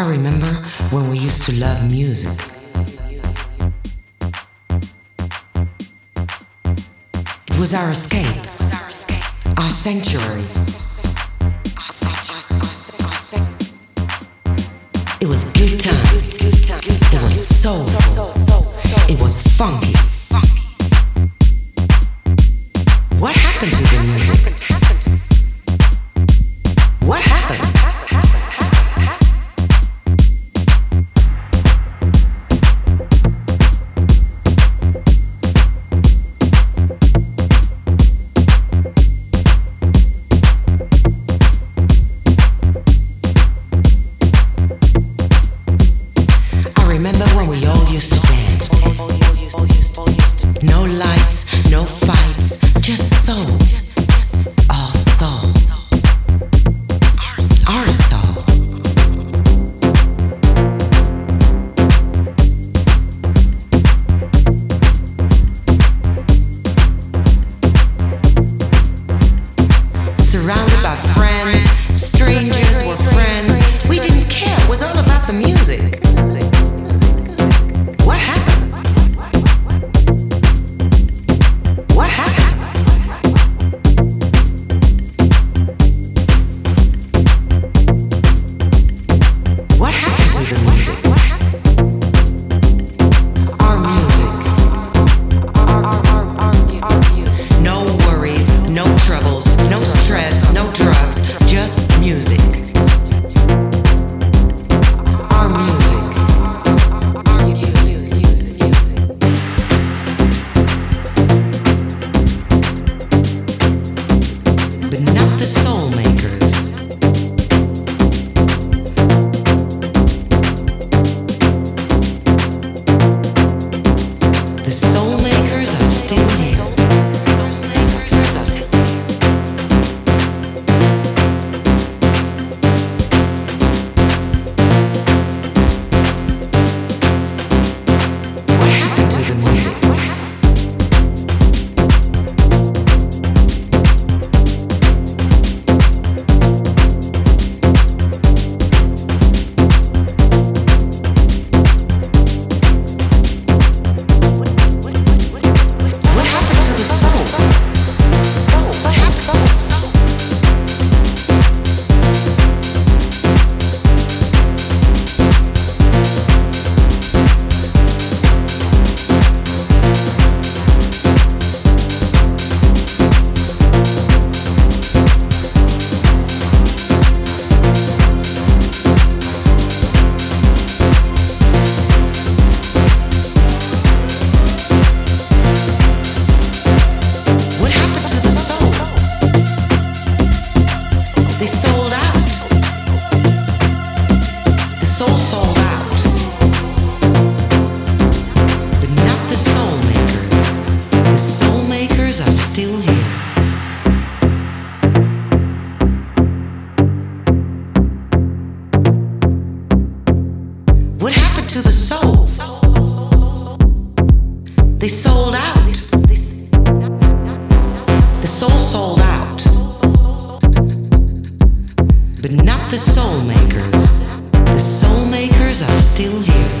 I remember when we used to love music. It was our escape, our sanctuary. It was good time. It was soulful. It was funky. What happened to the music? light. So sold out, but not the soul makers. The soul makers are still here.